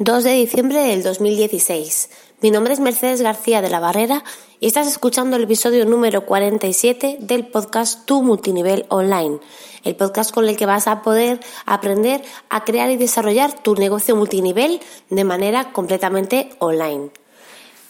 2 de diciembre del 2016. Mi nombre es Mercedes García de la Barrera y estás escuchando el episodio número 47 del podcast Tu Multinivel Online, el podcast con el que vas a poder aprender a crear y desarrollar tu negocio multinivel de manera completamente online.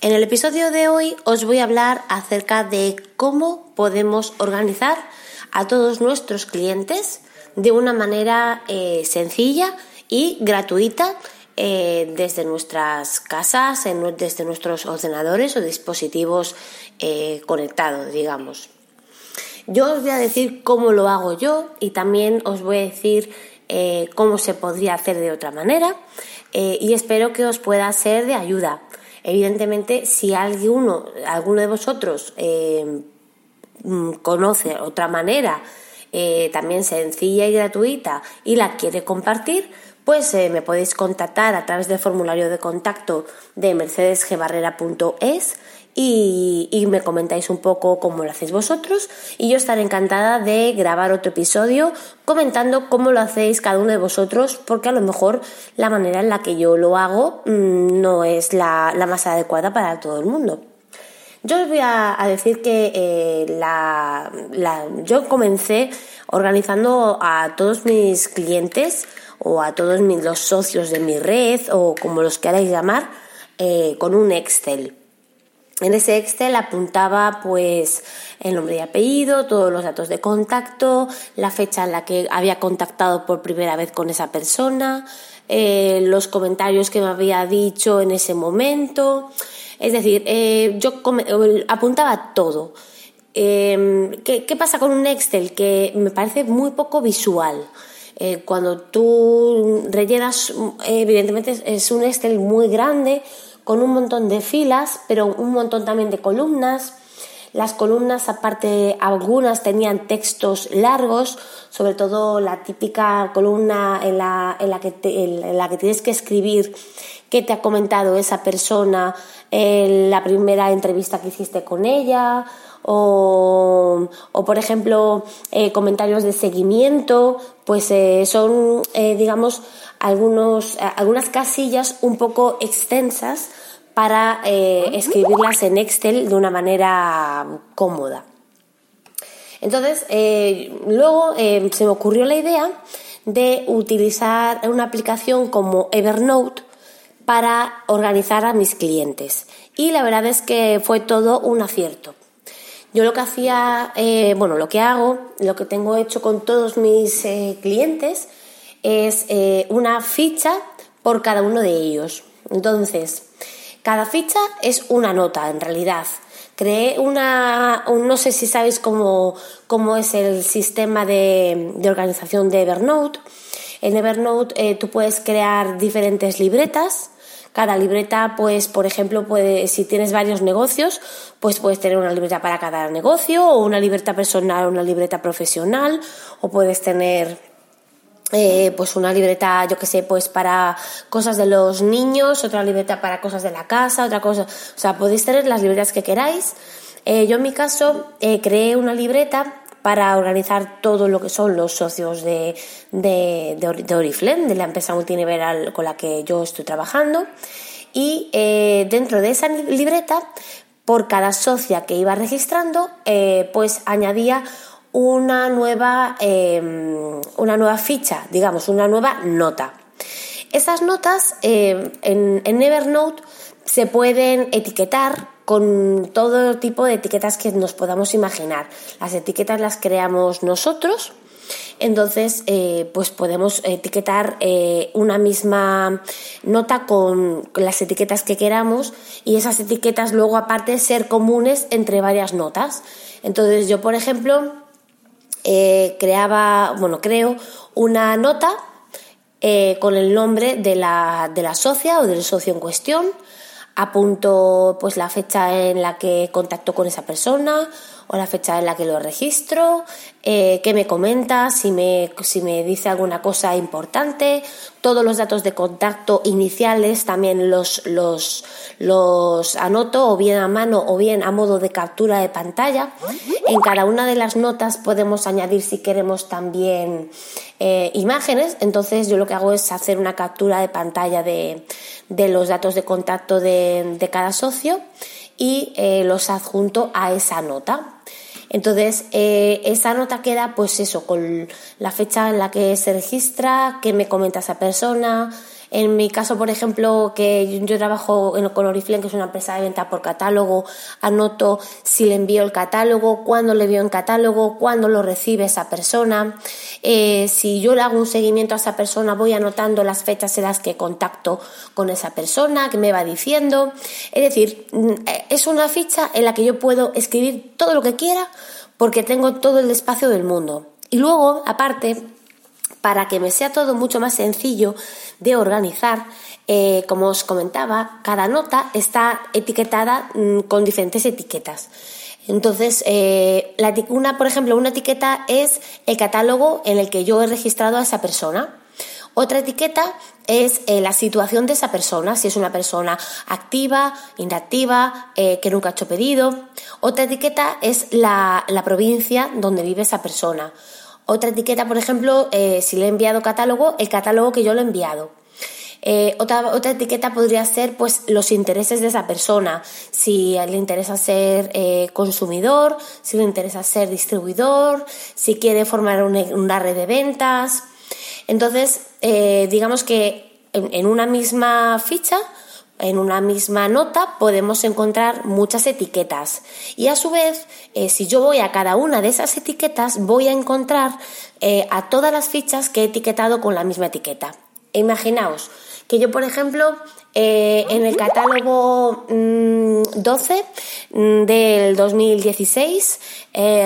En el episodio de hoy os voy a hablar acerca de cómo podemos organizar a todos nuestros clientes de una manera eh, sencilla y gratuita eh, desde nuestras casas, desde nuestros ordenadores o dispositivos eh, conectados, digamos. Yo os voy a decir cómo lo hago yo y también os voy a decir eh, cómo se podría hacer de otra manera y espero que os pueda ser de ayuda. Evidentemente, si alguno, alguno de vosotros mm, conoce otra manera también sencilla y gratuita y la quiere compartir, pues eh, me podéis contactar a través del formulario de contacto de mercedesgebarrera.es y, y, me comentáis un poco cómo lo hacéis vosotros y yo estaré encantada de grabar otro episodio comentando cómo lo hacéis cada uno de vosotros porque a lo mejor la manera en la que yo lo hago mm, no es la, más adecuada para todo el mundo. Yo os voy a, decir que eh, la, yo comencé organizando a todos mis clientes o a todos los socios de mi red o como los queráis llamar eh, con un Excel. En ese Excel apuntaba pues el nombre y apellido, todos los datos de contacto, la fecha en la que había contactado por primera vez con esa persona, eh, los comentarios que me había dicho en ese momento. Es decir, eh, yo apuntaba todo. ¿qué, ¿Qué pasa con un Excel? Que me parece muy poco visual. Eh, cuando tú rellenas, evidentemente es un Excel muy grande, con un montón de filas, pero un montón también de columnas. Las columnas, aparte, algunas tenían textos largos, sobre todo la típica columna en la, en la, que, en la que tienes que escribir qué te ha comentado esa persona en la primera entrevista que hiciste con ella, o, por ejemplo eh, comentarios de seguimiento, pues eh, son eh, digamos algunos, algunas casillas un poco extensas para escribirlas en Excel de una manera cómoda. Entonces, luego se me ocurrió la idea de utilizar una aplicación como Evernote para organizar a mis clientes. Y la verdad es que fue todo un acierto. Yo lo que hacía, eh, bueno, lo que hago, lo que tengo hecho con todos mis eh, clientes es eh, una ficha por cada uno de ellos. Entonces, cada ficha es una nota en realidad. Creé una, no sé si sabéis cómo, cómo es el sistema de, de, organización de Evernote. En Evernote tú puedes crear diferentes libretas cada libreta, pues, por ejemplo, puede, si tienes varios negocios, pues puedes tener una libreta para cada negocio, o una libreta personal, una libreta profesional, o puedes tener eh, pues una libreta, yo que sé, pues para cosas de los niños, otra libreta para cosas de la casa, otra cosa, o sea, podéis tener las libretas que queráis. Eh, yo en mi caso eh, creé una libreta para organizar todo lo que son los socios de, de, de, Oriflame, de la empresa multinivel con la que yo estoy trabajando. Y eh, dentro de esa libreta, por cada socia que iba registrando, eh, pues añadía una nueva, em, una nueva ficha, digamos, una nueva nota. Estas notas em, en, en Evernote se pueden etiquetar con todo tipo de etiquetas que nos podamos imaginar. Las etiquetas las creamos nosotros, entonces eh, pues podemos etiquetar eh, una misma nota con las etiquetas que queramos y esas etiquetas luego aparte ser comunes entre varias notas. Entonces yo por ejemplo eh, creaba, bueno, creo una nota con el nombre de la, de la socia o del socio en cuestión apunto pues la fecha en la que contacto con esa persona la fecha en la que lo registro, eh, qué me comenta, si me, si me dice alguna cosa importante, todos los datos de contacto iniciales también los, los, los anoto o bien a mano o bien a modo de captura de pantalla. En cada una de las notas podemos añadir si queremos también eh, imágenes, entonces yo lo que hago es hacer una captura de pantalla de, de los datos de contacto de, de cada socio y eh, los adjunto a esa nota. Entonces, eh, esa nota queda, pues eso, con la fecha en la que se registra, qué me comenta esa persona, en mi caso, por ejemplo, que yo trabajo con Oriflame, que es una empresa de venta por catálogo, anoto si le envío el catálogo, cuándo le envío el catálogo, cuándo lo recibe esa persona. Eh, si yo le hago un seguimiento a esa persona, voy anotando las fechas en las que contacto con esa persona, que me va diciendo. Es decir, mm, es una ficha en la que yo puedo escribir todo lo que quiera porque tengo todo el espacio del mundo. Y luego, aparte, para que me sea todo mucho más sencillo de organizar, eh, como os comentaba, cada nota está etiquetada mm, con diferentes etiquetas. Entonces, eh, una, por ejemplo, una etiqueta es el catálogo en el que yo he registrado a esa persona. Otra etiqueta es eh, la situación de esa persona, si es una persona activa, inactiva, que nunca ha hecho pedido. Otra etiqueta es la, la provincia donde vive esa persona. Otra etiqueta, por ejemplo, eh, si le he enviado catálogo, el catálogo que yo le he enviado. Eh, otra, otra, etiqueta podría ser pues los intereses de esa persona, si le interesa ser eh, consumidor, si le interesa ser distribuidor, si quiere formar una, red de ventas. Entonces, digamos que en, una misma ficha en una misma nota podemos encontrar muchas etiquetas y a su vez eh, si yo voy a cada una de esas etiquetas voy a encontrar eh, a todas las fichas que he etiquetado con la misma etiqueta. Imaginaos que yo por ejemplo eh, en el catálogo 12 mm, mm, del 2016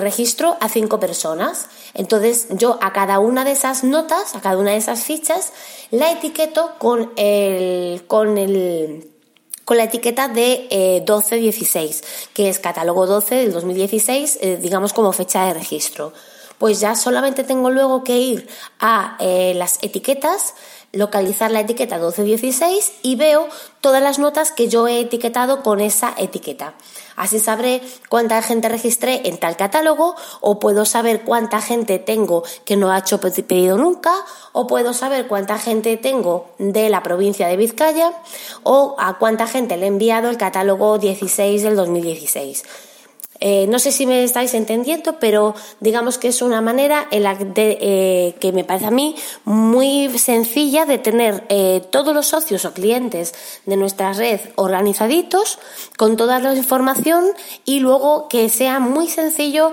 registro a cinco personas. Entonces yo a cada una de esas notas, a cada una de esas fichas, la etiqueto con el, con el con la etiqueta de eh, 1216, que es catálogo 12 del 2016, eh, digamos como fecha de registro. Pues ya solamente tengo luego que ir a eh, las etiquetas, localizar la etiqueta 1216 y veo todas las notas que yo he etiquetado con esa etiqueta. Así sabré cuánta gente registré en tal catálogo o puedo saber cuánta gente tengo que no ha hecho pedido nunca o puedo saber cuánta gente tengo de la provincia de Vizcaya o a cuánta gente le he enviado el catálogo 16 del 2016. Eh, no sé si me estáis entendiendo, pero digamos que es una manera en la eh, que me parece a mí muy sencilla de tener eh, todos los socios o clientes de nuestra red organizaditos con toda la información y luego que sea muy sencillo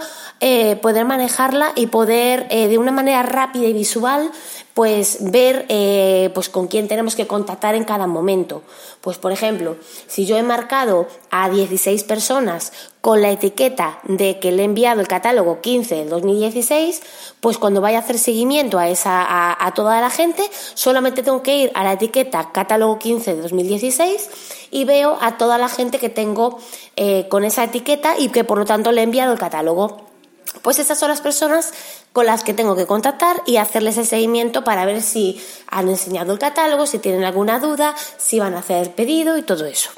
poder manejarla y poder de una manera rápida y visual pues ver eh, pues con quién tenemos que contactar en cada momento. Pues por ejemplo, si yo he marcado a 16 personas con la etiqueta de que le he enviado el catálogo 15 del 2016, pues cuando vaya a hacer seguimiento a, esa, a, toda la gente, solamente tengo que ir a la etiqueta catálogo 15 de 2016 y veo a toda la gente que tengo eh, con esa etiqueta y que por lo tanto le he enviado el catálogo. Pues esas son las personas con las que tengo que contactar y hacerles el seguimiento para ver si han enseñado el catálogo, si tienen alguna duda, si van a hacer pedido y todo eso.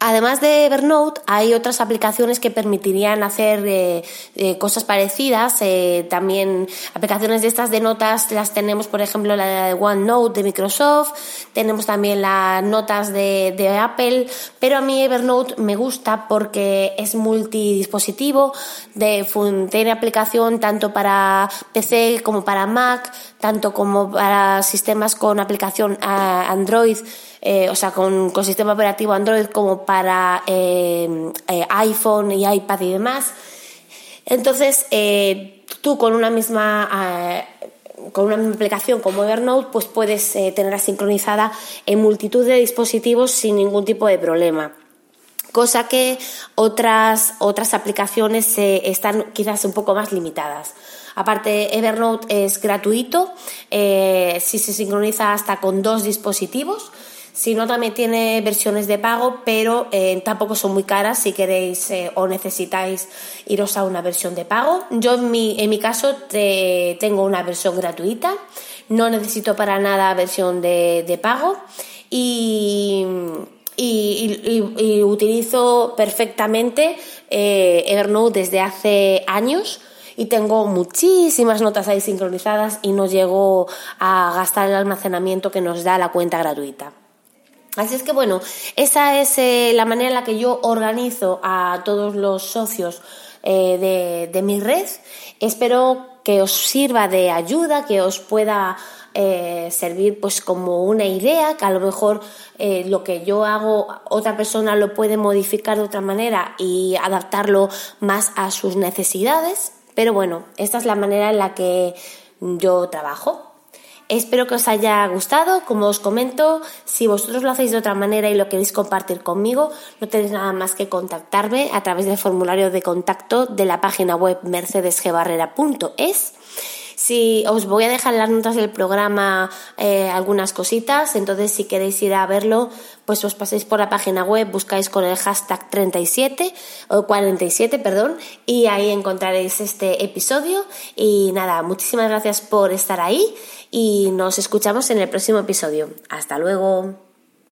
Además de Evernote, hay otras aplicaciones que permitirían hacer eh, eh, cosas parecidas. Eh, también aplicaciones de estas de notas las tenemos, por ejemplo, la de OneNote de Microsoft. Tenemos también las notas de, Apple. Pero a mí Evernote me gusta porque es multidispositivo. De, tiene aplicación tanto para PC como para Mac, tanto como para sistemas con aplicación Android eh, o sea, con, sistema operativo Android como para eh, eh, iPhone y iPad y demás. Entonces, tú con una misma con una misma aplicación como Evernote, pues puedes tenerla sincronizada en multitud de dispositivos sin ningún tipo de problema. Cosa que otras, otras aplicaciones están quizás un poco más limitadas. Aparte, Evernote es gratuito, si se sincroniza hasta con dos dispositivos, Si no, también tiene versiones de pago, pero eh, tampoco son muy caras si queréis eh, o necesitáis iros a una versión de pago. Yo en mi, en mi caso tengo una versión gratuita, no necesito para nada versión de, pago y, y, utilizo perfectamente eh, Evernote desde hace años y tengo muchísimas notas ahí sincronizadas y no llego a gastar el almacenamiento que nos da la cuenta gratuita. Así es que bueno, esa es eh, la manera en la que yo organizo a todos los socios eh, de, mi red. Espero que os sirva de ayuda, que os pueda eh, servir pues como una idea, que a lo mejor lo que yo hago otra persona lo puede modificar de otra manera y adaptarlo más a sus necesidades. Pero bueno, esta es la manera en la que yo trabajo. Espero que os haya gustado. Como os comento, si vosotros lo hacéis de otra manera y lo queréis compartir conmigo, no tenéis nada más que contactarme a través del formulario de contacto de la página web mercedesgebarrera.es si os voy a dejar en las notas del programa eh, algunas cositas, entonces si queréis ir a verlo, pues os paséis por la página web, buscáis con el hashtag 37 o 47, perdón, y ahí encontraréis este episodio. Y nada, muchísimas gracias por estar ahí y nos escuchamos en el próximo episodio. Hasta luego.